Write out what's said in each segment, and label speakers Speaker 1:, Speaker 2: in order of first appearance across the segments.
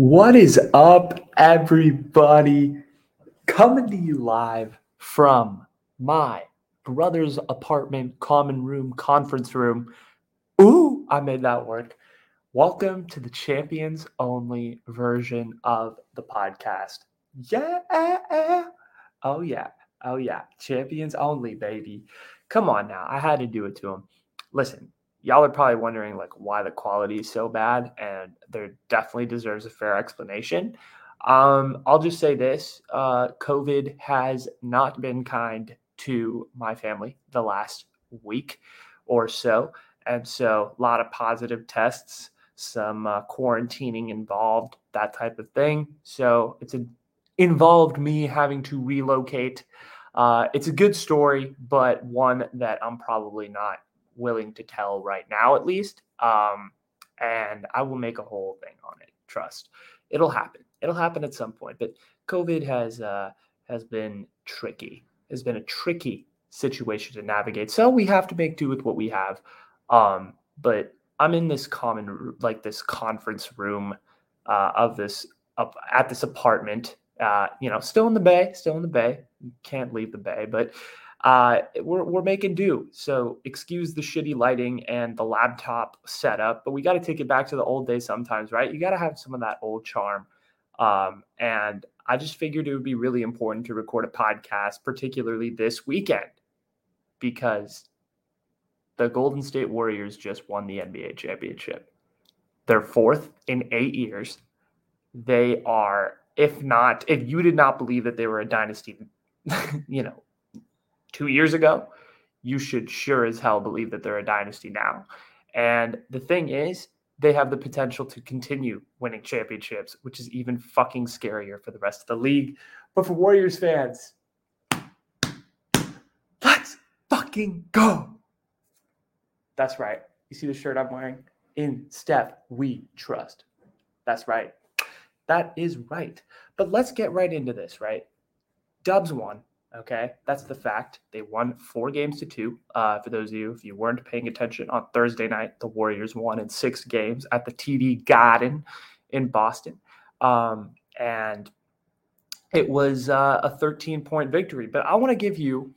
Speaker 1: What is up, everybody? Coming to you live from my brother's apartment, common room, conference room. Ooh, I made that work. Welcome to the champions only version of the podcast. Yeah. Oh, yeah. Oh, yeah. Champions only, baby. Come on now. I had to do it to him. Listen, y'all are probably wondering like why the quality is so bad and there definitely deserves a fair explanation. Um, i'll just say this uh, covid has not been kind to my family the last week or so and so a lot of positive tests some uh, quarantining involved that type of thing. So it's a, involved me having to relocate. Uh, it's a good story but one that i'm probably not willing to tell right now, at least. Um, and I will make a whole thing on it. Trust, it'll happen. It'll happen at some point. But COVID has uh, has been tricky. Has been a tricky situation to navigate. So we have to make do with what we have. Um, but I'm in this common, like this conference room uh, of this up at this apartment. Uh, you know, still in the bay, still in the bay. Can't leave the bay, but uh, we're, we're making do. So excuse the shitty lighting and the laptop setup, but we got to take it back to the old days sometimes, right? You got to have some of that old charm. Um, and I just figured it would be really important to record a podcast, particularly this weekend, because the Golden State Warriors just won the NBA championship. Their fourth in eight years. They are, if not, if you did not believe that they were a dynasty, you know, two years ago, you should sure as hell believe that they're a dynasty now. And the thing is, they have the potential to continue winning championships, which is even fucking scarier for the rest of the league. But for Warriors fans, let's fucking go. That's right. You see the shirt I'm wearing? In Steph, we trust. That's right. That is right. But let's get right into this, right? Dubs won. Okay, that's the fact. They won four games to two. Uh, for those of you, if you weren't paying attention on Thursday night, the Warriors won in six games at the TD Garden in Boston. Um, and it was uh, a 13 point victory. But I want to give you,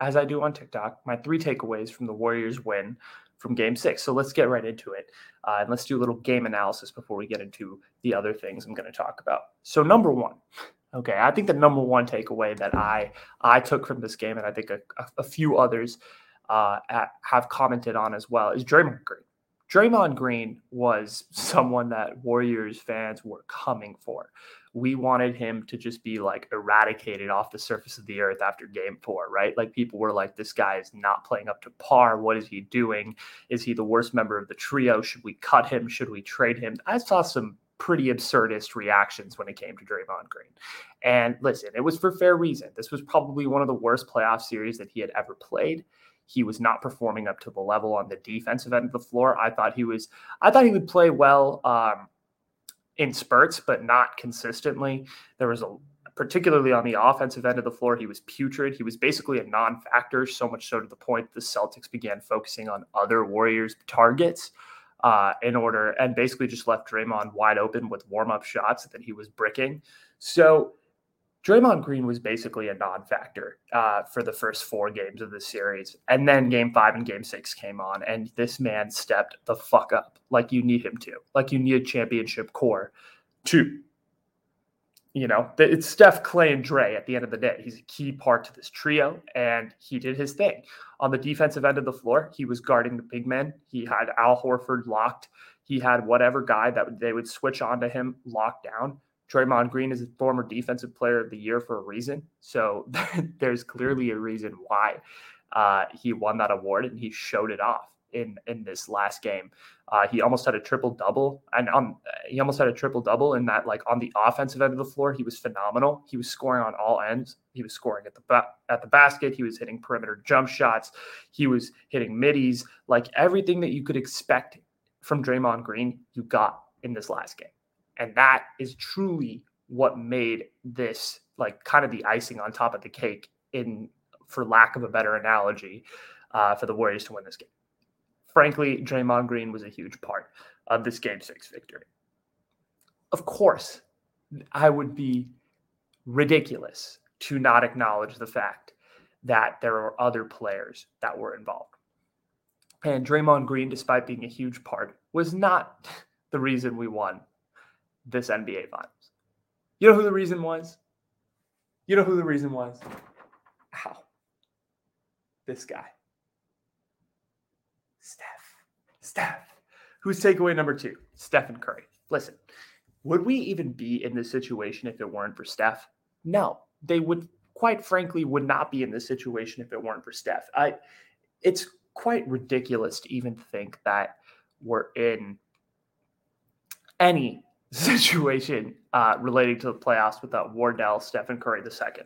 Speaker 1: as I do on TikTok, my three takeaways from the Warriors win from game six. So let's get right into it. Uh, and let's do a little game analysis before we get into the other things I'm going to talk about. So, number one, Okay, I think the number one takeaway that I I took from this game, and I think a, a few others uh, at, have commented on as well, is Draymond Green. Draymond Green was someone that Warriors fans were coming for. We wanted him to just be like eradicated off the surface of the earth after game four, right? Like people were like, this guy is not playing up to par. What is he doing? Is he the worst member of the trio? Should we cut him? Should we trade him? I saw some pretty absurdist reactions when it came to Draymond Green. And listen, it was for fair reason. This was probably one of the worst playoff series that he had ever played. He was not performing up to the level on the defensive end of the floor. I thought he was, I thought he would play well um, in spurts, but not consistently. There was a, particularly on the offensive end of the floor, he was putrid. He was basically a non factor, so much so to the point the Celtics began focusing on other Warriors targets uh, in order and basically just left Draymond wide open with warm up shots that he was bricking. So Draymond Green was basically a non factor uh, for the first four games of the series. And then game five and game six came on, and this man stepped the fuck up like you need him to, like you need a championship core to you know, it's Steph, Klay, and Dre at the end of the day. He's a key part to this trio, and he did his thing. On the defensive end of the floor, he was guarding the big men. He had Al Horford locked. He had whatever guy that they would switch on to him locked down. Draymond Green is a former defensive player of the year for a reason. So there's clearly a reason why uh, he won that award, and he showed it off in in this last game. Uh, he almost had a triple double, and um, he almost had a triple double in that like on the offensive end of the floor, he was phenomenal. He was scoring on all ends. He was scoring at the ba- at the basket. He was hitting perimeter jump shots. He was hitting middies. Like everything that you could expect from Draymond Green, you got in this last game, and that is truly what made this like kind of the icing on top of the cake in for lack of a better analogy uh, for the Warriors to win this game frankly, Draymond Green was a huge part of this game six victory. of course, I would be ridiculous to not acknowledge the fact that there are other players that were involved. And Draymond Green, despite being a huge part, was not the reason we won this NBA Finals. You know who the reason was? You know who the reason was? How? This guy. Steph. Steph. Who's takeaway number two? Stephen Curry. Listen, would we even be in this situation if it weren't for Steph? No, they would quite frankly would not be in this situation if it weren't for Steph. I it's quite ridiculous to even think that we're in any situation uh, relating to the playoffs without Wardell, Stephen Curry II.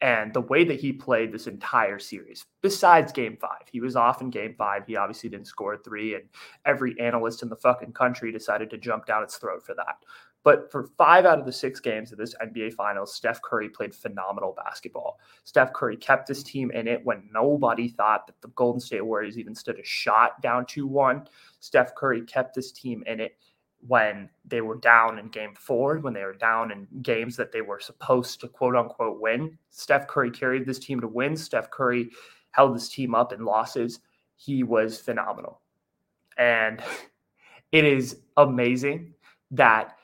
Speaker 1: And the way that he played this entire series, besides game five, he was off in game five. He obviously didn't score three, and every analyst in the fucking country decided to jump down its throat for that. But for five out of the six games of this NBA Finals, Steph Curry played phenomenal basketball. Steph Curry kept his team in it when nobody thought that the Golden State Warriors even stood a shot down 2 1. Steph Curry kept his team in it when they were down in game four, when they were down in games that they were supposed to quote unquote win. Steph Curry carried this team to win. Steph Curry held this team up in losses. He was phenomenal. And it is amazing that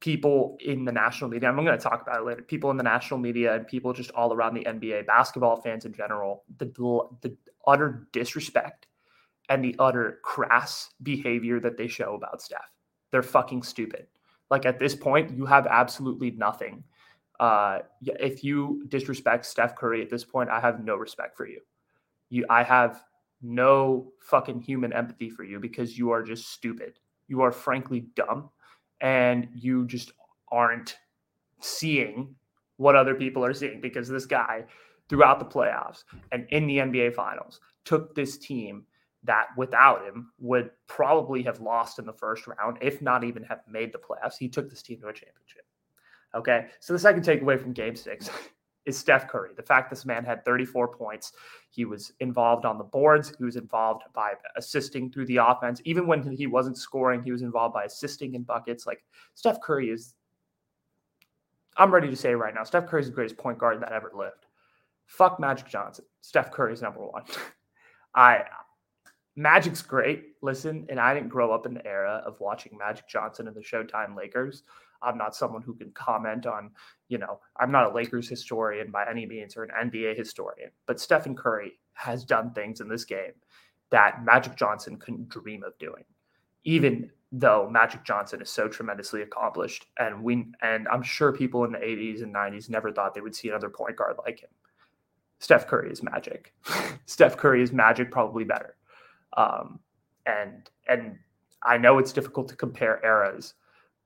Speaker 1: people in the national media, I'm going to talk about it later, people in the national media and people just all around the NBA, basketball fans in general, the, the utter disrespect and the utter crass behavior that they show about Steph they're fucking stupid. Like at this point, you have absolutely nothing. Uh, if you disrespect Steph Curry at this point, I have no respect for you. You, I have no fucking human empathy for you because you are just stupid. You are frankly dumb, and you just aren't seeing what other people are seeing because this guy throughout the playoffs and in the NBA finals took this team that without him would probably have lost in the first round, if not even have made the playoffs. He took this team to a championship. Okay. So the second takeaway from game six is Steph Curry. The fact this man had 34 points. He was involved on the boards. He was involved by assisting through the offense. Even when he wasn't scoring, he was involved by assisting in buckets. Like Steph Curry is, I'm ready to say right now, Steph Curry is the greatest point guard that ever lived. Fuck Magic Johnson. Steph Curry is number one. I Magic's great. Listen, and I didn't grow up in the era of watching Magic Johnson and the Showtime Lakers. I'm not someone who can comment on, you know, I'm not a Lakers historian by any means or an NBA historian, but Stephen Curry has done things in this game that Magic Johnson couldn't dream of doing, even though Magic Johnson is so tremendously accomplished. And we, and I'm sure people in the 80s and 90s never thought they would see another point guard like him. Steph Curry is magic. Steph Curry is magic, probably better. Um, and and I know it's difficult to compare eras,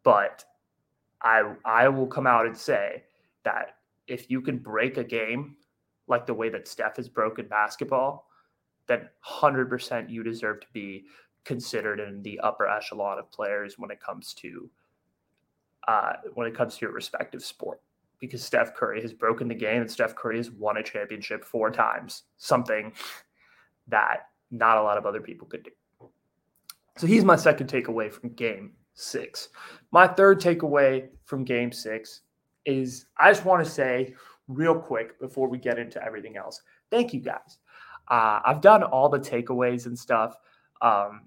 Speaker 1: but I I will come out and say that if you can break a game like the way that Steph has broken basketball, then 100% you deserve to be considered in the upper echelon of players when it comes to uh, when it comes to your respective sport. Because Steph Curry has broken the game and Steph Curry has won a championship four times, something that not a lot of other people could do. So he's my second takeaway from game six. My third takeaway from game six is I just want to say real quick before we get into everything else thank you guys. Uh, I've done all the takeaways and stuff um,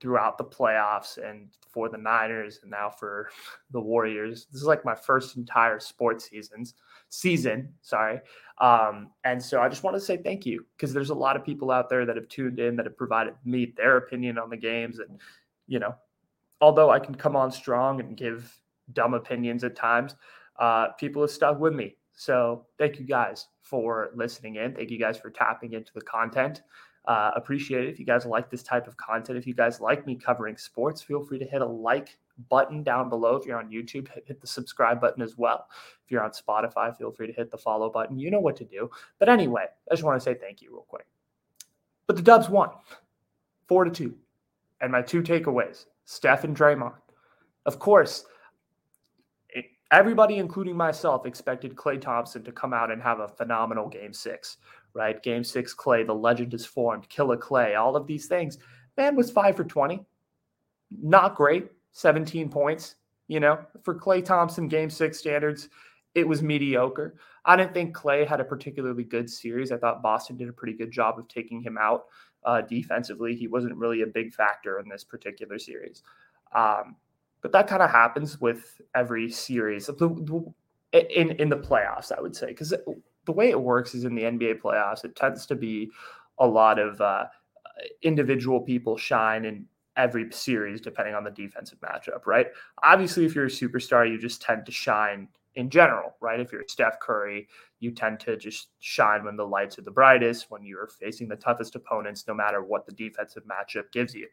Speaker 1: throughout the playoffs and for the Niners and now for the Warriors. This is like my first entire sports seasons season. Sorry. Um, and so I just want to say thank you because there's a lot of people out there that have tuned in that have provided me their opinion on the games. And, you know, although I can come on strong and give dumb opinions at times, uh, people have stuck with me. So thank you guys for listening in. Thank you guys for tapping into the content. Uh, appreciate it. If you guys like this type of content, if you guys like me covering sports, feel free to hit a like button down below. If you're on YouTube, hit the subscribe button as well. If you're on Spotify, feel free to hit the follow button. You know what to do. But anyway, I just want to say thank you real quick. But the Dubs won four to two. And my two takeaways Steph and Draymond. Of course, everybody, including myself, expected Klay Thompson to come out and have a phenomenal game six, right? Game six, Klay, the legend is formed, Killer Klay, all of these things. Man was five for 20. Not great, 17 points, You know, for Klay Thompson game six standards, it was mediocre. I didn't think Klay had a particularly good series. I thought Boston did a pretty good job of taking him out uh, defensively. He wasn't really a big factor in this particular series. Um, but that kind of happens with every series in in the playoffs, I would say, because the way it works is in the NBA playoffs, it tends to be a lot of uh, individual people shine in every series depending on the defensive matchup, right? Obviously, if you're a superstar, you just tend to shine in general, right? If you're Steph Curry, you tend to just shine when the lights are the brightest, when you're facing the toughest opponents, no matter what the defensive matchup gives you.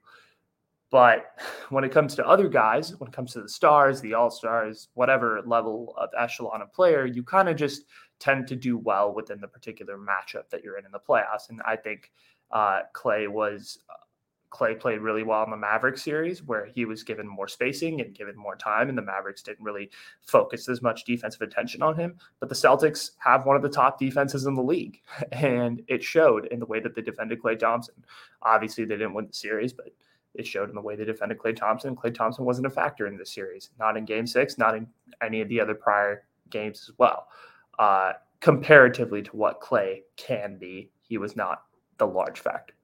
Speaker 1: But when it comes to other guys, when it comes to the stars, the all stars, whatever level of echelon of player, you kind of just tend to do well within the particular matchup that you're in in the playoffs. And I think uh, Klay was Klay played really well in the Mavericks series where he was given more spacing and given more time, and the Mavericks didn't really focus as much defensive attention on him. But the Celtics have one of the top defenses in the league, and it showed in the way that they defended Klay Thompson. Obviously, they didn't win the series, but it showed in the way they defended Klay Thompson. Klay Thompson wasn't a factor in this series, not in game six, not in any of the other prior games as well. Uh, comparatively to what Klay can be, he was not the large factor.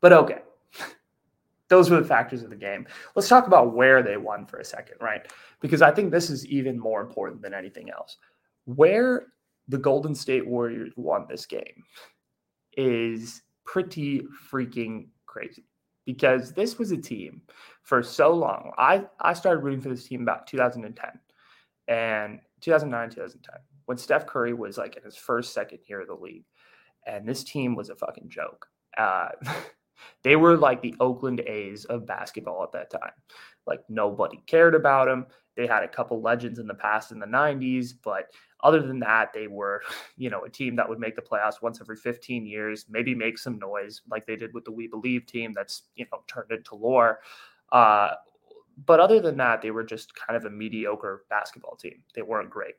Speaker 1: But okay, those were the factors of the game. Let's talk about where they won for a second, right? Because I think this is even more important than anything else. Where the Golden State Warriors won this game is pretty freaking crazy because this was a team for so long. I, I started rooting for this team about 2010 and 2009, 2010, when Steph Curry was like in his first, second year of the league. And this team was a fucking joke. Uh, they were like the Oakland A's of basketball at that time. Like nobody cared about them. They had a couple legends in the past in the 90s, but other than that, they were, you know, a team that would make the playoffs once every 15 years, maybe make some noise like they did with the We Believe team that's, you know, turned into lore. Uh, but other than that, they were just kind of a mediocre basketball team. They weren't great.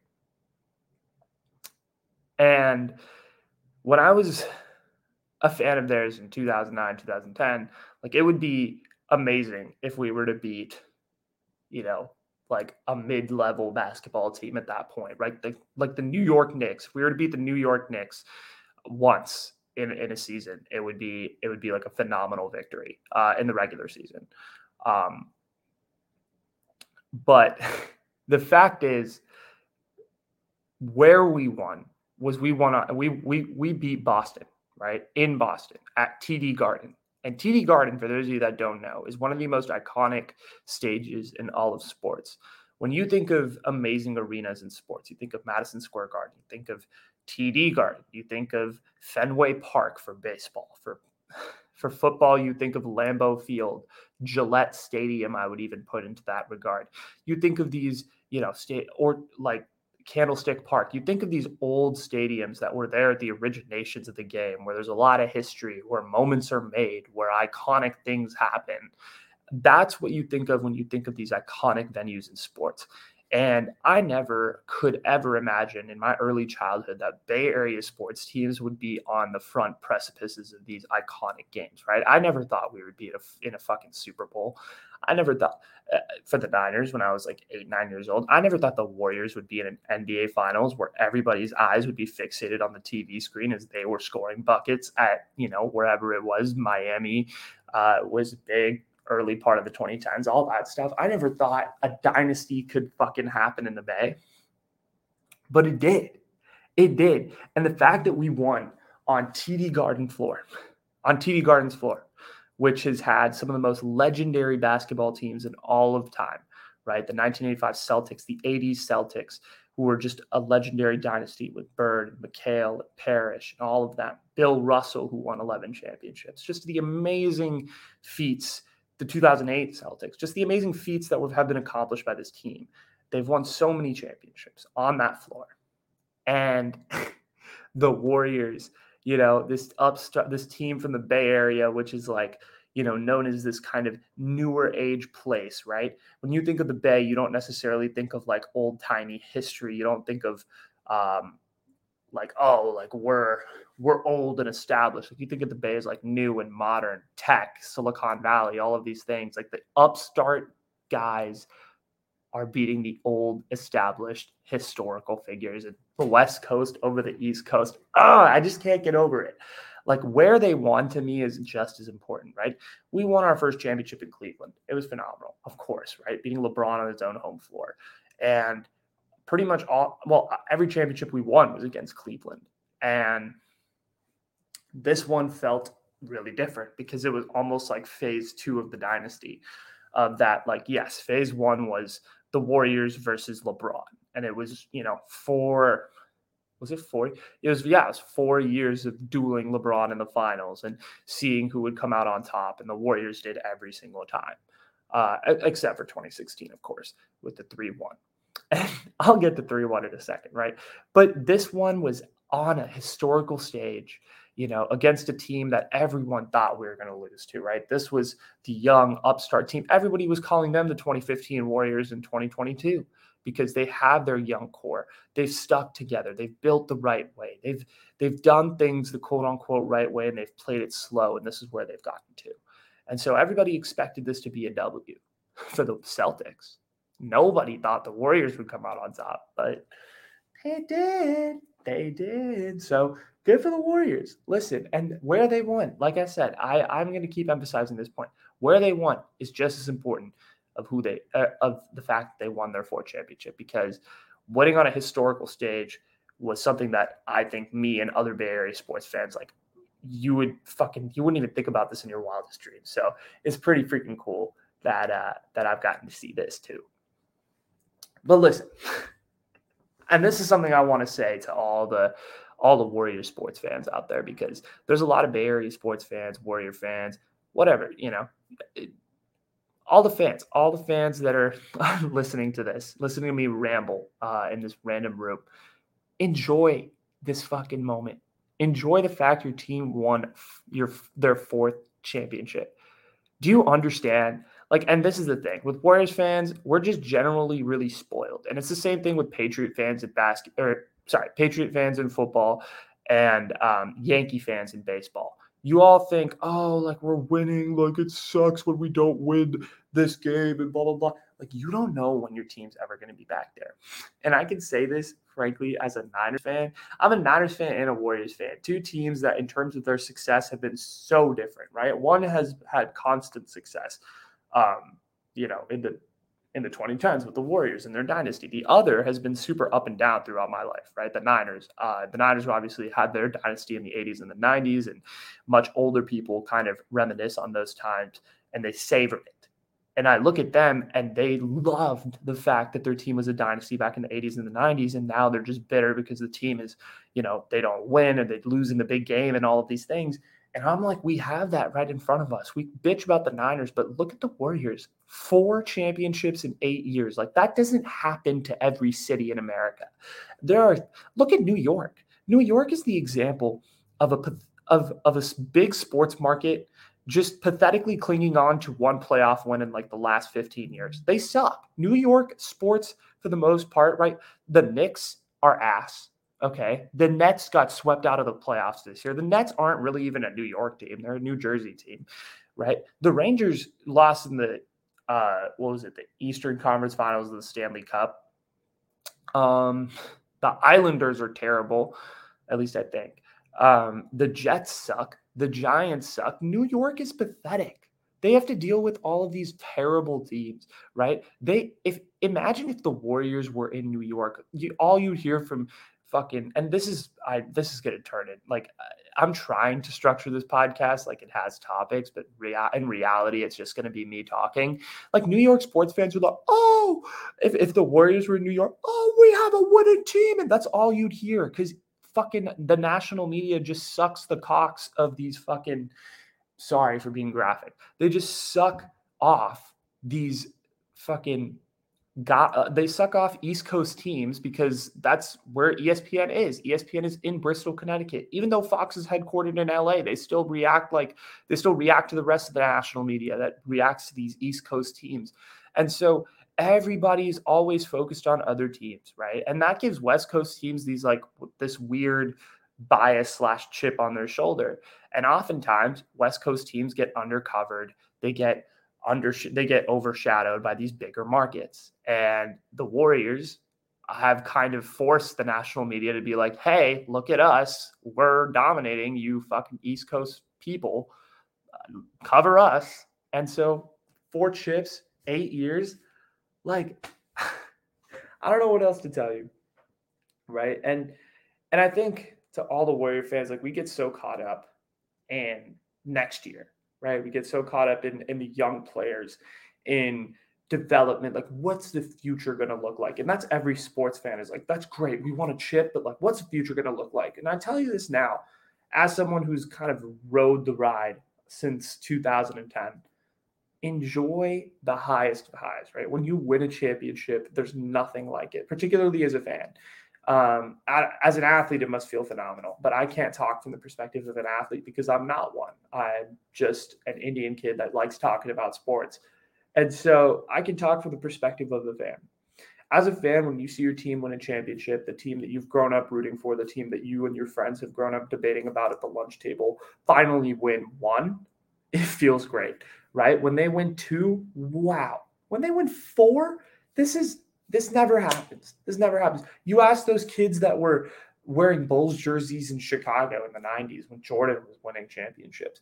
Speaker 1: And when I was a fan of theirs in 2009, 2010, like it would be amazing if we were to beat, you know, like a mid-level basketball team at that point, right? The, like the New York Knicks. If we were to beat the New York Knicks once in, in a season, it would be it would be like a phenomenal victory uh, in the regular season. Um, but the fact is, where we won was we won. On, we we we beat Boston right in Boston at TD Garden. And TD Garden, for those of you that don't know, is one of the most iconic stages in all of sports. When you think of amazing arenas in sports, you think of Madison Square Garden, you think of TD Garden, you think of Fenway Park for baseball, for for football, you think of Lambeau Field, Gillette Stadium, I would even put into that regard. You think of these, you know, state or like Candlestick Park. You think of these old stadiums that were there at the originations of the game, where there's a lot of history, where moments are made, where iconic things happen. That's what you think of when you think of these iconic venues in sports. And I never could ever imagine in my early childhood that Bay Area sports teams would be on the front precipices of these iconic games, right? I never thought we would be in a, in a fucking Super Bowl. I never thought uh, for the Niners when I was like eight, nine years old, I never thought the Warriors would be in an NBA finals where everybody's eyes would be fixated on the TV screen as they were scoring buckets at, you know, wherever it was. Miami uh, was big early part of the 2010s, all that stuff. I never thought a dynasty could fucking happen in the Bay, but it did. It did. And the fact that we won on TD Garden floor, on TD Garden's floor, which has had some of the most legendary basketball teams in all of time, right? The 1985 Celtics, the 80s Celtics, who were just a legendary dynasty with Bird, McHale, Parish, and all of that. Bill Russell, who won 11 championships. Just the amazing feats the 2008 Celtics, just the amazing feats that have been accomplished by this team. They've won so many championships on that floor. And the Warriors, you know, this upstart this team from the Bay Area, which is like, you know, known as this kind of newer age place, right? When you think of the Bay, you don't necessarily think of like old timey history. You don't think of um, like oh like we're we're old and established like you think of the bay as like new and modern tech silicon valley all of these things like the upstart guys are beating the old established historical figures and the West Coast over the East Coast. Oh, I just can't get over it. Like where they won to me is just as important, right? We won our first championship in Cleveland. It was phenomenal, of course, right? Beating LeBron on his own home floor. And pretty much all, well, every championship we won was against Cleveland. And this one felt really different because it was almost like phase two of the dynasty of that. Like, yes, phase one was the Warriors versus LeBron. And it was, you know, four, was it four? It was, yeah, it was four years of dueling LeBron in the finals and seeing who would come out on top. And the Warriors did every single time, uh, except for 2016, of course, with the 3 1. And I'll get the 3 1 in a second, right? But this one was on a historical stage you know, against a team that everyone thought we were going to lose to, right? This was the young upstart team. Everybody was calling them the 2015 Warriors in 2022 because they have their young core. They've stuck together. They've built the right way. They've they've done things the quote unquote right way and they've played it slow and this is where they've gotten to. And so everybody expected this to be a W for the Celtics. Nobody thought the Warriors would come out on top, but they did. They did. So good for the Warriors. Listen, and where they won, like I said, I I'm going to keep emphasizing this point. Where they won is just as important of who they uh, of the fact that they won their fourth championship because winning on a historical stage was something that I think me and other Bay Area sports fans like you would fucking you wouldn't even think about this in your wildest dreams. So it's pretty freaking cool that uh that I've gotten to see this too. But listen, and this is something I want to say to all the all the Warrior sports fans out there because there's a lot of Bay Area sports fans, Warrior fans, whatever, you know, it, all the fans, all the fans that are listening to this, listening to me ramble uh, in this random room, enjoy this fucking moment. Enjoy the fact your team won your their fourth championship. Do you understand? Like, and this is the thing with Warriors fans, we're just generally really spoiled, and it's the same thing with Patriot fans at basket or sorry, Patriot fans in football and um, Yankee fans in baseball. You all think, oh, like we're winning, like it sucks when we don't win this game and blah, blah, blah. Like you don't know when your team's ever going to be back there. And I can say this, frankly, as a Niners fan. I'm a Niners fan and a Warriors fan. Two teams that, in terms of their success, have been so different, right? One has had constant success, um, you know, in the in the 2010s with the Warriors and their dynasty. The other has been super up and down throughout my life, right? The Niners. Uh, the Niners obviously had their dynasty in the 80s and the 90s, and much older people kind of reminisce on those times and they savor it. And I look at them and they loved the fact that their team was a dynasty back in the 80s and the 90s. And now they're just bitter because the team is, you know, they don't win and they lose in the big game and all of these things. And I'm like, we have that right in front of us. We bitch about the Niners, but look at the Warriors. Four championships in eight years. Like that doesn't happen to every city in America. There are look at New York. New York is the example of a of of a big sports market just pathetically clinging on to one playoff win in like the last 15 years. They suck. New York sports for the most part, right? The Knicks are ass. Okay. The Nets got swept out of the playoffs this year. The Nets aren't really even a New York team, they're a New Jersey team, right? The Rangers lost in the, uh, what was it, the Eastern Conference Finals of the Stanley Cup. Um, the Islanders are terrible, at least I think. Um, the Jets suck. The Giants suck. New York is pathetic. They have to deal with all of these terrible teams, right? They if imagine if the Warriors were in New York, you, all you hear from fucking and this is I this is gonna turn it like I'm trying to structure this podcast like it has topics, but rea- in reality, it's just gonna be me talking. Like New York sports fans are like, oh, if, if the Warriors were in New York, oh, we have a winning team, and that's all you'd hear because fucking the national media just sucks the cocks of these fucking sorry for being graphic. They just suck off these fucking got uh, they suck off East Coast teams because that's where ESPN is. ESPN is in Bristol, Connecticut. Even though Fox is headquartered in LA, they still react like they still react to the rest of the national media that reacts to these East Coast teams. And so everybody's always focused on other teams, right? And that gives West Coast teams these like this weird bias slash chip on their shoulder. And oftentimes West Coast teams get undercovered. They get under they get overshadowed by these bigger markets. And the Warriors have kind of forced the national media to be like, "Hey, look at us. We're dominating you fucking East Coast people. Cover us." And so four chips, 8 years, like I don't know what else to tell you. Right? And and I think to all the Warrior fans, like we get so caught up in next year, right? We get so caught up in in the young players, in development, like what's the future going to look like? And that's every sports fan is like, that's great. We want to chip, but like, what's the future going to look like? And I tell you this now, as someone who's kind of rode the ride since 2010, enjoy the highest of highs, right? When you win a championship, there's nothing like it, particularly as a fan. Um, as an athlete, it must feel phenomenal, but I can't talk from the perspective of an athlete because I'm not one. I'm just an Indian kid that likes talking about sports. And so I can talk from the perspective of a fan. As a fan, when you see your team win a championship, the team that you've grown up rooting for, the team that you and your friends have grown up debating about at the lunch table, finally win one, it feels great, right? When they win two, wow. When they win four, this is this never happens. This never happens. You ask those kids that were wearing Bulls jerseys in Chicago in the 90s when Jordan was winning championships.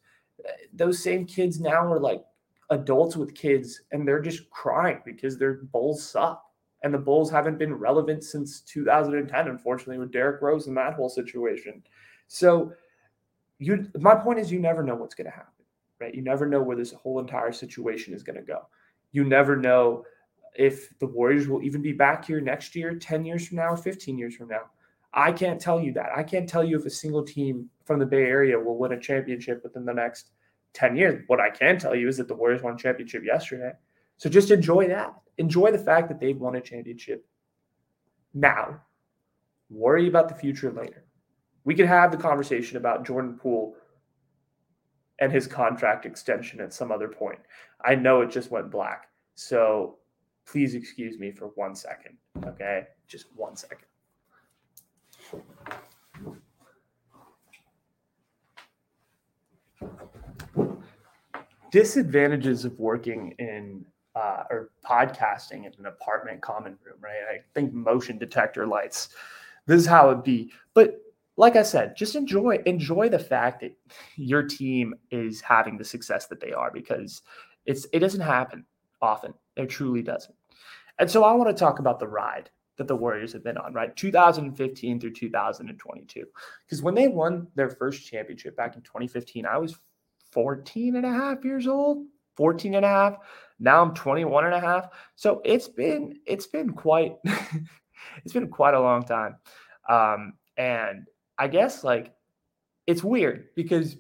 Speaker 1: Those same kids now are like adults with kids and they're just crying because their Bulls suck. And the Bulls haven't been relevant since 2010, unfortunately, with Derrick Rose and that whole situation. So you my point is you never know what's gonna happen, right? You never know where this whole entire situation is gonna go. You never know if the Warriors will even be back here next year, 10 years from now, or 15 years from now. I can't tell you that. I can't tell you if a single team from the Bay Area will win a championship within the next 10 years. What I can tell you is that the Warriors won a championship yesterday. So just enjoy that. Enjoy the fact that they've won a championship now. Worry about the future later. We could have the conversation about Jordan Poole and his contract extension at some other point. I know it just went black. So please excuse me for one second. Okay. Just one second. disadvantages of working in uh, or podcasting in an apartment common room, right? I think motion detector lights. This is how it'd be. But like I said, just enjoy enjoy the fact that your team is having the success that they are because it's it doesn't happen often. It truly doesn't. And so I want to talk about the ride that the Warriors have been on, right? 2015 through 2022. Because when they won their first championship back in 2015, I was 14 and a half years old, 14 and a half. Now I'm 21 and a half. So it's been it's been quite it's been quite a long time. Um, and I guess like it's weird because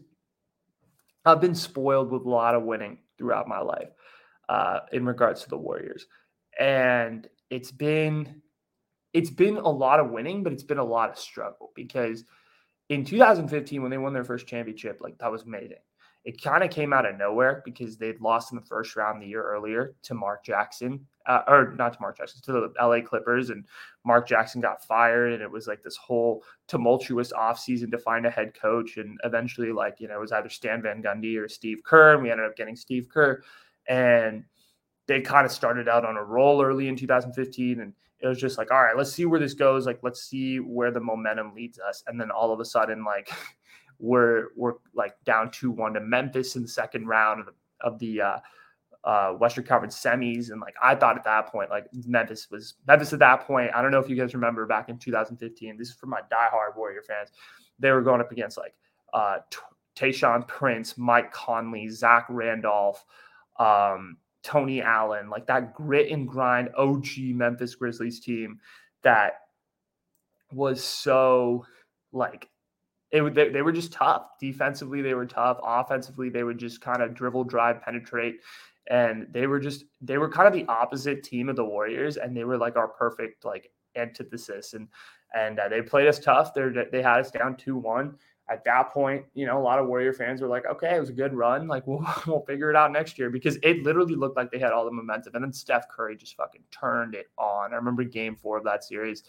Speaker 1: I've been spoiled with a lot of winning throughout my life uh, in regards to the Warriors. And it's been it's been a lot of winning, but it's been a lot of struggle because in 2015 when they won their first championship, like that was amazing. It kind of came out of nowhere because they'd lost in the first round the year earlier to Mark Jackson, uh, or not to Mark Jackson, to the LA Clippers. And Mark Jackson got fired. And it was like this whole tumultuous offseason to find a head coach. And eventually, like, you know, it was either Stan Van Gundy or Steve Kerr. And we ended up getting Steve Kerr. And they kind of started out on a roll early in 2015. And it was just like, all right, let's see where this goes. Like, let's see where the momentum leads us. And then all of a sudden, like, we're we're like down two one to Memphis in the second round of the of the uh, uh, Western Conference semis, and like I thought at that point, like Memphis was Memphis at that point. I don't know if you guys remember back in 2015. This is for my diehard Warrior fans. They were going up against like uh, Tayshaun Prince, Mike Conley, Zach Randolph, um, Tony Allen, like that grit and grind OG Memphis Grizzlies team that was so like it they, they were just tough. Defensively they were tough. Offensively they would just kind of dribble drive penetrate. And they were just they were kind of the opposite team of the warriors and they were like our perfect like antithesis. And and uh, they played us tough. They they had us down 2-1 at that point you know a lot of warrior fans were like okay it was a good run like we'll, we'll figure it out next year because it literally looked like they had all the momentum and then steph curry just fucking turned it on i remember game four of that series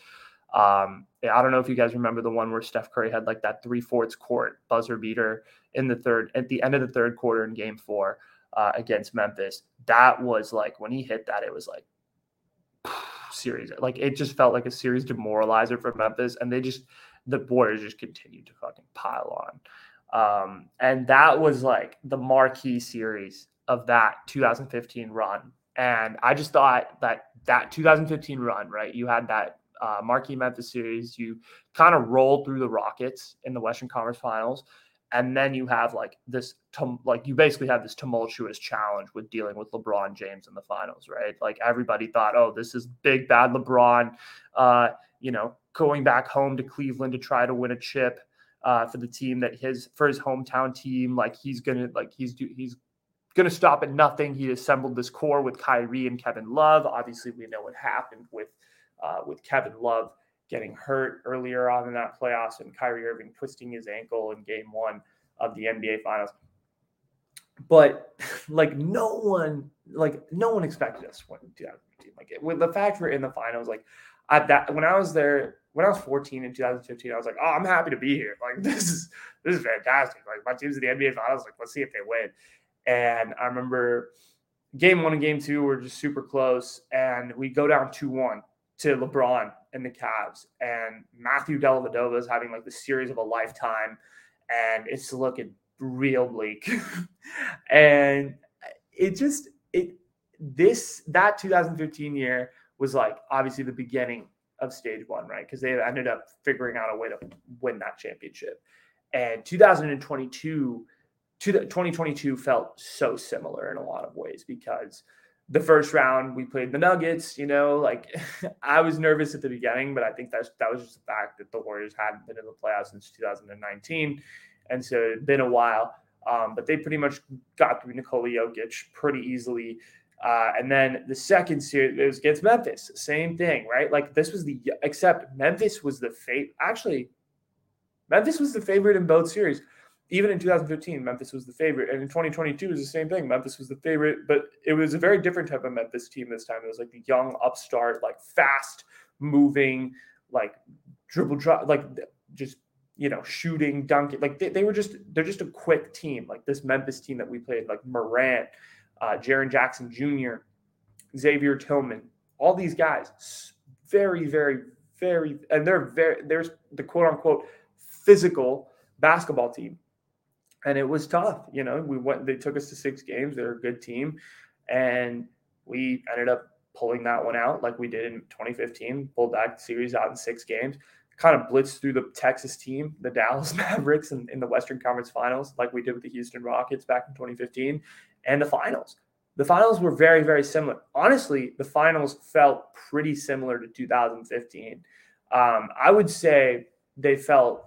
Speaker 1: um, I don't know if you guys remember the one where Steph Curry had like that three fourths court buzzer beater in the third at the end of the third quarter in game four. uh, against Memphis. That was like when he hit that, it was like series. Like it just felt like a series demoralizer for Memphis, and they just the Warriors just continued to fucking pile on. Um, and that was like the marquee series of that 2015 run. And I just thought that that 2015 run, right? You had that uh, marquee Memphis series. You kind of rolled through the Rockets in the Western Conference Finals, and then you have like this, tum- like you basically have this tumultuous challenge with dealing with LeBron James in the finals, right? Like everybody thought, oh, this is big bad LeBron, uh, you know, going back home to Cleveland to try to win a chip uh, for the team that his for his hometown team. Like he's gonna like he's do he's gonna stop at nothing. He assembled this core with Kyrie and Kevin Love. Obviously, we know what happened with uh, with Kevin Love getting hurt earlier on in that playoffs and Kyrie Irving twisting his ankle in Game One of the NBA Finals. But like no one, like no one expected us 2015. Like with the fact we're in the finals, like at that when I was there when I was 14 in 2015, I was like, oh, I'm happy to be here. Like this is this is fantastic. Like my team's in the NBA finals. Like let's see if they win. And I remember game one and game two were just super close, and we go down two one to LeBron and the Cavs, and Matthew Dellavedova is having like the series of a lifetime, and it's looking real bleak. and it just it this that 2015 year was like obviously the beginning of stage one, right? Because they ended up figuring out a way to win that championship. And 2022, 2022 felt so similar in a lot of ways because the first round we played the Nuggets, you know, like I was nervous at the beginning, but I think that's that was just the fact that the Warriors hadn't been in the playoffs since 2019. And so it'd been a while. Um, but they pretty much got through Nikola Jokic pretty easily. Uh, and then the second series it was against Memphis. Same thing, right? Like this was the except Memphis was the favorite. Actually, Memphis was the favorite in both series. Even in 2015, Memphis was the favorite, and in 2022 it was the same thing. Memphis was the favorite, but it was a very different type of Memphis team this time. It was like the young upstart, like fast moving, like dribble drop, like just you know shooting, dunking. Like they, they were just they're just a quick team. Like this Memphis team that we played, like Morant uh, Jaren Jackson Jr., Xavier Tillman, all these guys, very, very, very, and they're very, there's the quote unquote physical basketball team. And it was tough. You know, we went, they took us to six games. They're a good team. And we ended up pulling that one out like we did in 2015, pulled that series out in six games, kind of blitzed through the Texas team, the Dallas Mavericks in, in the Western Conference Finals, like we did with the Houston Rockets back in 2015, and the finals. The finals were very, very similar. Honestly, the finals felt pretty similar to 2015. Um, I would say they felt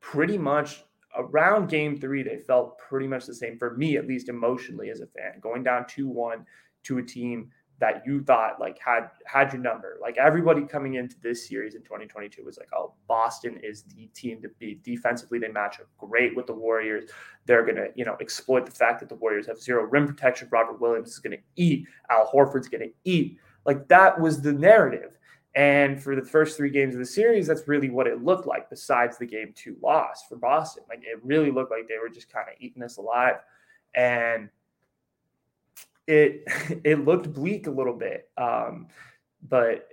Speaker 1: pretty much around game three, they felt pretty much the same for me, at least emotionally as a fan. Going down 2 1 to a team that you thought like had had your number. Like everybody coming into this series in 2022 was like, oh, Boston is the team to beat. Defensively, they match up great with the Warriors. They're gonna, you know, exploit the fact that the Warriors have zero rim protection. Robert Williams is gonna eat. Al Horford's gonna eat. Like that was the narrative. And for the first three games of the series, that's really what it looked like, besides the game two loss for Boston. Like it really looked like they were just kind of eating us alive. And it it looked bleak a little bit. Um, but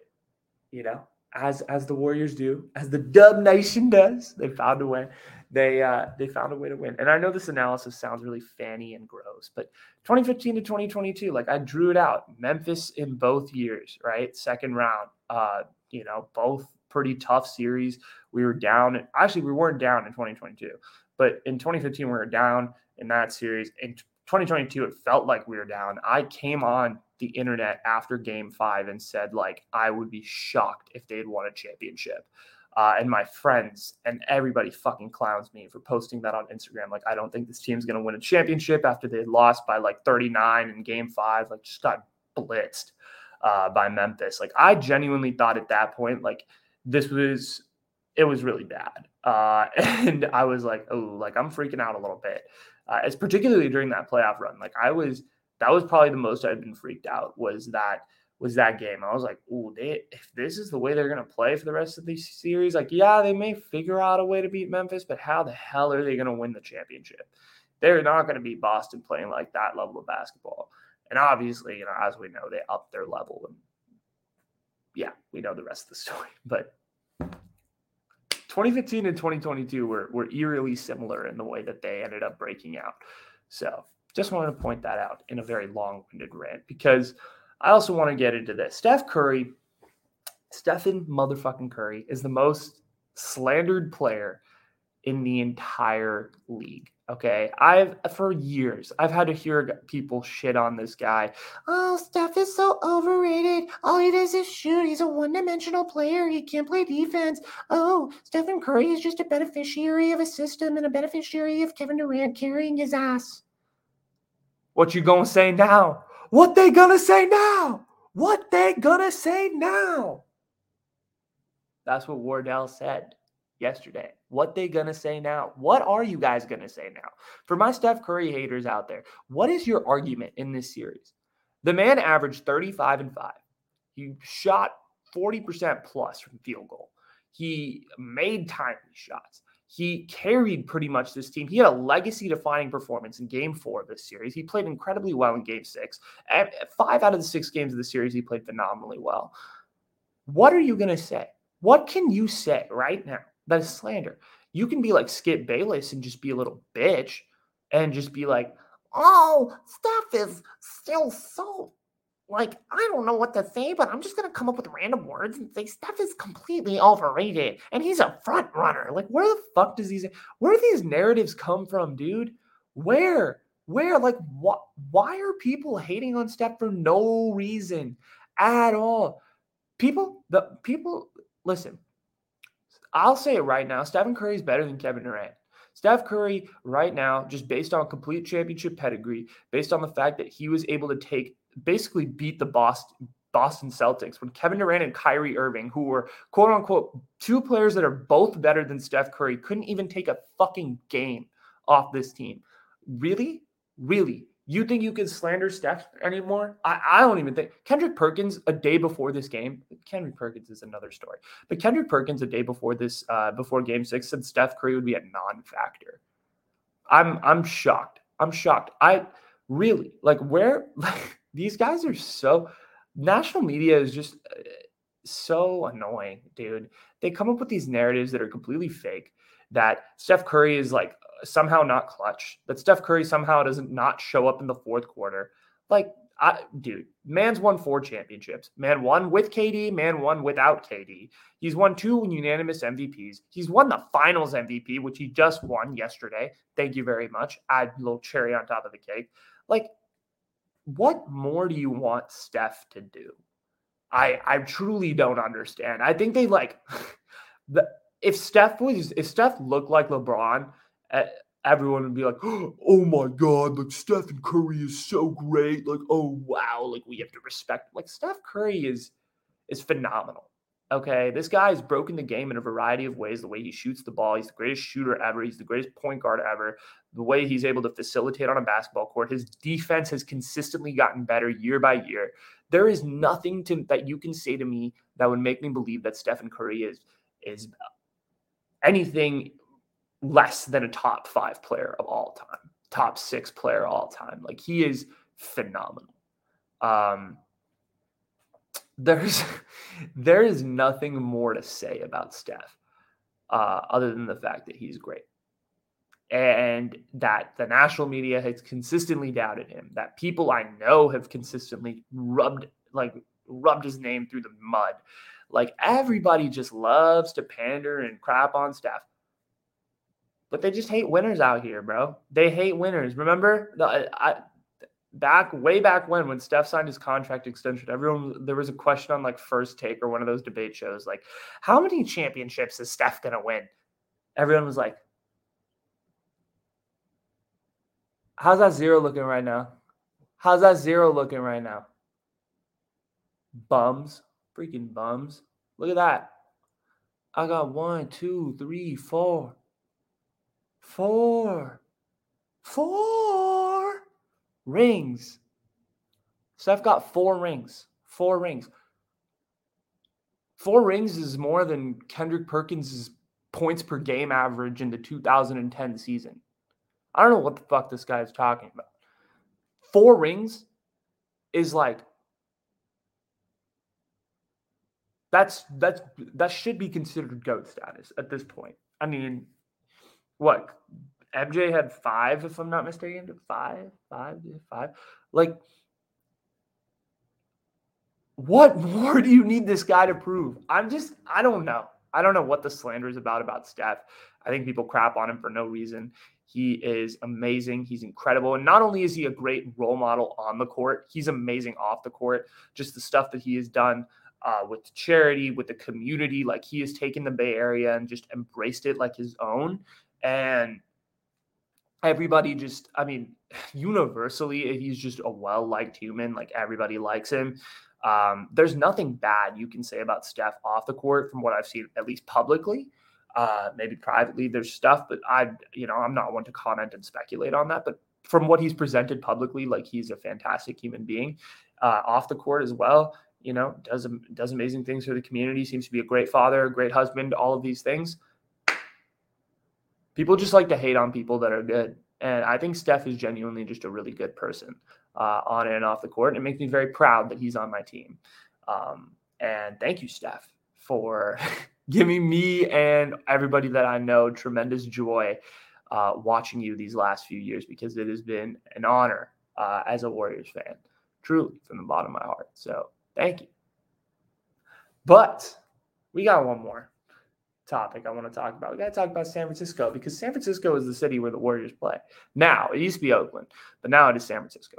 Speaker 1: you know, as as the Warriors do, as the Dub Nation does, they found a way. They uh, they found a way to win. And I know this analysis sounds really fanny and gross, but 2015 to 2022, like I drew it out. Memphis in both years, right? Second round. Uh, you know, both pretty tough series. We were down. Actually, we weren't down in 2022, but in 2015 we were down in that series. In 2022, it felt like we were down. I came on the internet after game five and said, like, I would be shocked if they'd won a championship. Uh, and my friends and everybody fucking clowns me for posting that on Instagram. Like, I don't think this team's going to win a championship after they lost by like 39 in game five. Like, just got blitzed uh, by Memphis. Like, I genuinely thought at that point, like, this was, it was really bad. Uh, and I was like, oh, like, I'm freaking out a little bit uh, as particularly during that playoff run. Like I was, that was probably the most I'd been freaked out was that was that game. I was like, oh, if this is the way they're gonna play for the rest of the series, like yeah, they may figure out a way to beat Memphis, but how the hell are they gonna win the championship? They're not to beat Boston playing like that level of basketball. And obviously, you know, as we know, they upped their level. And yeah, we know the rest of the story. But 2015 and 2022 were, were eerily similar in the way that they ended up breaking out. So just wanted to point that out in a very long winded rant because I also want to get into this. Steph Curry, Stephen motherfucking Curry, is the most slandered player in the entire league. Okay. I've for years I've had to hear people shit on this guy. Oh, Steph is so overrated. All he does is shoot. He's a one-dimensional player. He can't play defense. Oh, Stephen Curry is just a beneficiary of a system and a beneficiary of Kevin Durant carrying his ass. What you gonna say now? What they gonna say now? What they gonna say now? That's what Wardell said yesterday. What they gonna say now? What are you guys gonna say now? For my Steph Curry haters out there, what is your argument in this series? The man averaged 35 and 5. He shot 40% plus from field goal. He made timely shots. He carried pretty much this team. He had a legacy defining performance in game four of this series. He played incredibly well in game six. Five out of the six games of the series, he played phenomenally well. What are you going to say? What can you say right now that is slander. You can be like Skip Bayless and just be a little bitch and just be like, oh, Steph is still so like I don't know what to say, but I'm just gonna come up with random words and say Steph is completely overrated and he's a front runner. Like, where the fuck does these where do these narratives come from, dude? Where? Where? Like, what? Why are people hating on Steph for no reason at all? People, the people, listen. I'll say it right now. Stephen Curry is better than Kevin Durant. Steph Curry, right now, just based on complete championship pedigree, based on the fact that he was able to take basically beat the Boston Boston Celtics when Kevin Durant and Kyrie Irving, who were quote unquote two players that are both better than Steph Curry, couldn't even take a fucking game off this team. Really? Really? You think you can slander Steph anymore? I, I don't even think Kendrick Perkins a day before this game. Kendrick Perkins is another story, but Kendrick Perkins a day before this, uh, before Game Six, said Steph Curry would be a non-factor. I'm I'm shocked. I'm shocked. I really like where like these guys are so. National media is just uh, so annoying, dude. They come up with these narratives that are completely fake. That Steph Curry is like somehow not clutch, that Steph Curry somehow doesn't not show up in the fourth quarter. Like, I, dude, man's won four championships. Man won with KD, man won without KD. He's won two unanimous MVPs. He's won the finals MVP, which he just won yesterday. Thank you very much. Add a little cherry on top of the cake. Like, what more do you want Steph to do? I I truly don't understand. I think they like the if Steph was if Steph looked like LeBron, everyone would be like, "Oh my god, like Stephen Curry is so great!" Like, "Oh wow, like we have to respect." Like Steph Curry is is phenomenal. Okay, this guy has broken the game in a variety of ways. The way he shoots the ball, he's the greatest shooter ever. He's the greatest point guard ever. The way he's able to facilitate on a basketball court, his defense has consistently gotten better year by year. There is nothing to, that you can say to me that would make me believe that Stephen Curry is is anything less than a top five player of all time, top six player all time. Like he is phenomenal. Um, there's there is nothing more to say about Steph uh, other than the fact that he's great and that the national media has consistently doubted him that people i know have consistently rubbed like rubbed his name through the mud like everybody just loves to pander and crap on Steph but they just hate winners out here, bro. They hate winners. Remember the I, back way back when when Steph signed his contract extension, everyone there was a question on like first take or one of those debate shows, like, how many championships is Steph gonna win? Everyone was like, How's that zero looking right now? How's that zero looking right now? Bums. Freaking bums. Look at that. I got one, two, three, four. Four. Four rings. Steph got four rings. Four rings. Four rings is more than Kendrick Perkins' points per game average in the 2010 season. I don't know what the fuck this guy is talking about. Four rings is like that's that's that should be considered goat status at this point. I mean, what MJ had five, if I'm not mistaken. Five, five, five. Like, what more do you need this guy to prove? I'm just, I don't know. I don't know what the slander is about about Steph. I think people crap on him for no reason. He is amazing. He's incredible. And not only is he a great role model on the court, he's amazing off the court. Just the stuff that he has done uh, with charity, with the community. Like he has taken the Bay Area and just embraced it like his own. And everybody just, I mean, universally, he's just a well liked human. Like everybody likes him. Um, there's nothing bad you can say about Steph off the court from what I've seen, at least publicly. Uh, maybe privately, there's stuff, but I, you know, I'm not one to comment and speculate on that. But from what he's presented publicly, like he's a fantastic human being. Uh, off the court as well, you know, does does amazing things for the community. Seems to be a great father, a great husband, all of these things. People just like to hate on people that are good, and I think Steph is genuinely just a really good person uh, on and off the court. And it makes me very proud that he's on my team. Um, and thank you, Steph, for giving me and everybody that I know tremendous joy uh, watching you these last few years because it has been an honor uh, as a Warriors fan, truly from the bottom of my heart. So thank you. But we got one more topic I want to talk about. We got to talk about San Francisco because San Francisco is the city where the Warriors play. Now, it used to be Oakland, but now it is San Francisco.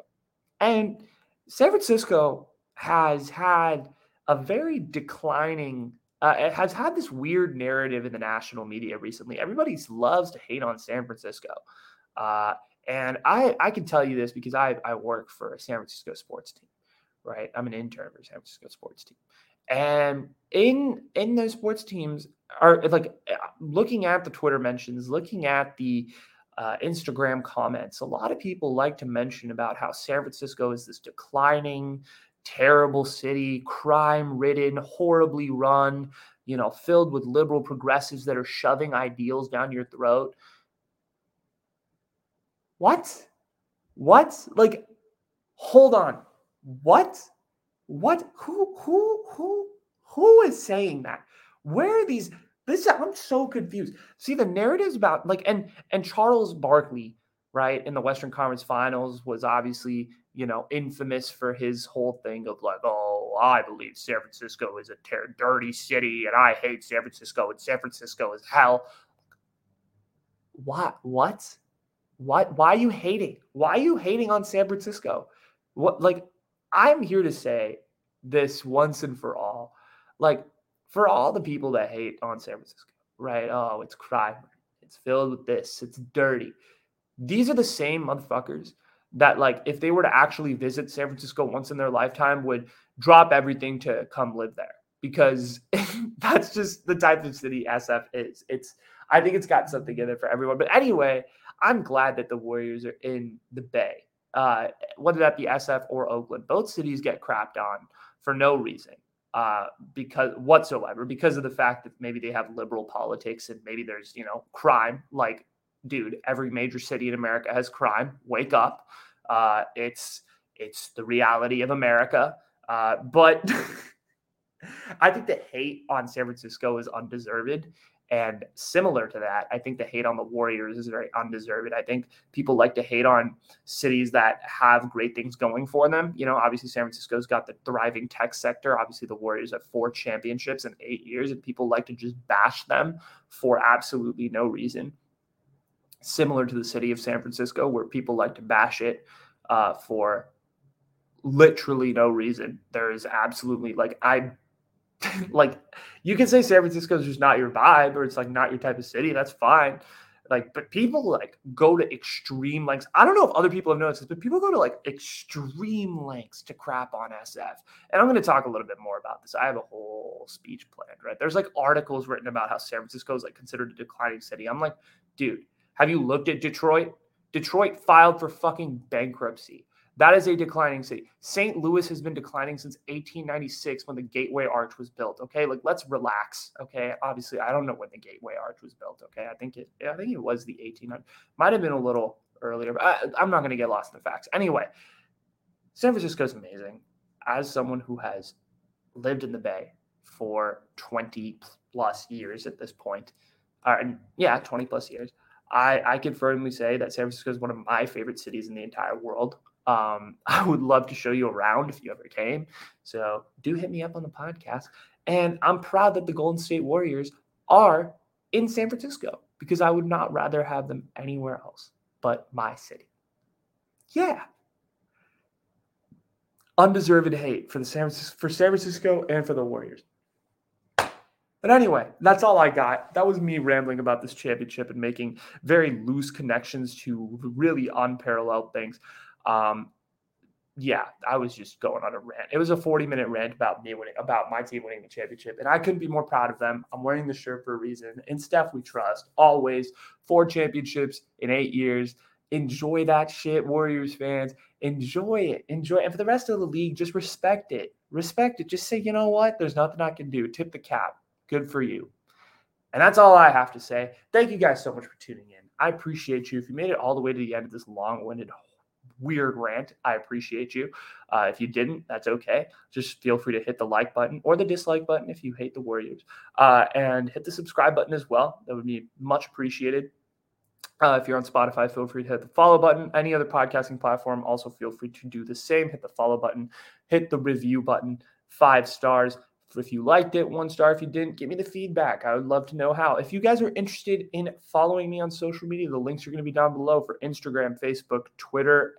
Speaker 1: And San Francisco has had a very declining uh, it has had this weird narrative in the national media recently. Everybody loves to hate on San Francisco. Uh, and I, I can tell you this because I, I work for a San Francisco sports team, right? I'm an intern for a San Francisco sports team. And in in those sports teams are like uh, looking at the Twitter mentions, looking at the uh, Instagram comments, a lot of people like to mention about how San Francisco is this declining, terrible city, crime ridden, horribly run, you know, filled with liberal progressives that are shoving ideals down your throat. What? What? Like, hold on. What? What? Who? Who? Who? Who is saying that? Where are these? This I'm so confused. See the narratives about like and and Charles Barkley, right, in the Western Conference Finals was obviously you know, infamous for his whole thing of like, oh, I believe San Francisco is a ter- dirty city and I hate San Francisco and San Francisco is hell. What? What? What? Why are you hating? Why are you hating on San Francisco? What? Like, I'm here to say this once and for all. Like, for all the people that hate on San Francisco, right? Oh, it's crime. It's filled with this. It's dirty. These are the same motherfuckers that like if they were to actually visit San Francisco once in their lifetime would drop everything to come live there because that's just the type of city SF is. It's I think it's got something in it for everyone. But anyway, I'm glad that the Warriors are in the Bay. Uh, whether that be SF or Oakland, both cities get crapped on for no reason uh, because whatsoever, because of the fact that maybe they have liberal politics and maybe there's you know crime. Like, dude, every major city in America has crime. Wake up. Uh, it's it's the reality of America. Uh, but I think the hate on San Francisco is undeserved. And similar to that, I think the hate on the Warriors is very undeserved. I think people like to hate on cities that have great things going for them. You know, obviously San Francisco's got the thriving tech sector. Obviously, the Warriors have four championships in eight years, and people like to just bash them for absolutely no reason similar to the city of San Francisco, where people like to bash it uh, for literally no reason. There is absolutely like I like you can say San Francisco is just not your vibe or it's like not your type of city. That's fine. Like, but people like go to extreme lengths. I don't know if other people have noticed this, but people go to like extreme lengths to crap on SF. And I'm going to talk a little bit more about this. I have a whole speech planned, right? There's like articles written about how San Francisco is like considered a declining city. I'm like, dude, have you looked at Detroit? Detroit filed for fucking bankruptcy. That is a declining city. St. Louis has been declining since 1896 when the Gateway Arch was built. Okay, like let's relax. Okay, obviously I don't know when the Gateway Arch was built. Okay, I think it I think it was the 1800. Might have been a little earlier. I, I'm not going to get lost in the facts. Anyway, San Francisco is amazing. As someone who has lived in the Bay for 20 plus years at this point, uh, yeah, 20 plus years, I, I can firmly say that San Francisco is one of my favorite cities in the entire world. Um, I would love to show you around if you ever came. So do hit me up on the podcast. And I'm proud that the Golden State Warriors are in San Francisco because I would not rather have them anywhere else but my city. Yeah. Undeserved hate for the San Francisco, for San Francisco and for the Warriors. But anyway, that's all I got. That was me rambling about this championship and making very loose connections to really unparalleled things. Um, yeah, I was just going on a rant. It was a 40 minute rant about me winning, about my team winning the championship. And I couldn't be more proud of them. I'm wearing the shirt for a reason. and Steph, we trust always. Four championships in eight years. Enjoy that shit, Warriors fans. Enjoy it. Enjoy it. And for the rest of the league, just respect it. Respect it. Just say, you know what? There's nothing I can do. Tip the cap. Good for you. And that's all I have to say. Thank you guys so much for tuning in. I appreciate you. If you made it all the way to the end of this long winded weird rant. I appreciate you. Uh, if you didn't, that's okay. Just feel free to hit the like button or the dislike button if you hate the Warriors, uh, and hit the subscribe button as well. That would be much appreciated. Uh, if you're on Spotify, feel free to hit the follow button. Any other podcasting platform, also feel free to do the same. Hit the follow button, hit the review button, five stars. If you liked it, one star. If you didn't, give me the feedback. I would love to know how. If you guys are interested in following me on social media, the links are going to be down below for Instagram, Facebook, Twitter,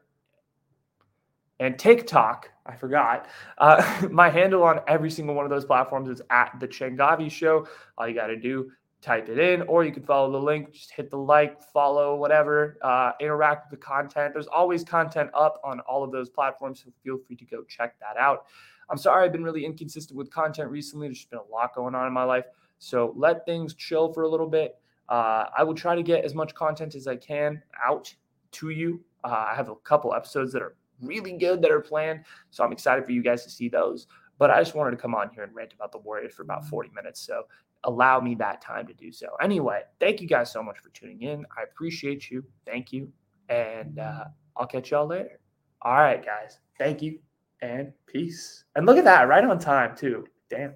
Speaker 1: and TikTok. I forgot. Uh, my handle on every single one of those platforms is at the Changavi Show. All you got to do, type it in, or you can follow the link. Just hit the like, follow, whatever. Uh, interact with the content. There's always content up on all of those platforms, so feel free to go check that out. I'm sorry I've been really inconsistent with content recently. There's been a lot going on in my life, so let things chill for a little bit. Uh, I will try to get as much content as I can out to you. Uh, I have a couple episodes that are really good that are planned. So I'm excited for you guys to see those. But I just wanted to come on here and rant about the Warriors for about 40 minutes. So allow me that time to do so. Anyway, thank you guys so much for tuning in. I appreciate you. Thank you. And uh, I'll catch y'all later. All right, guys. Thank you and peace. And look at that, right on time, too.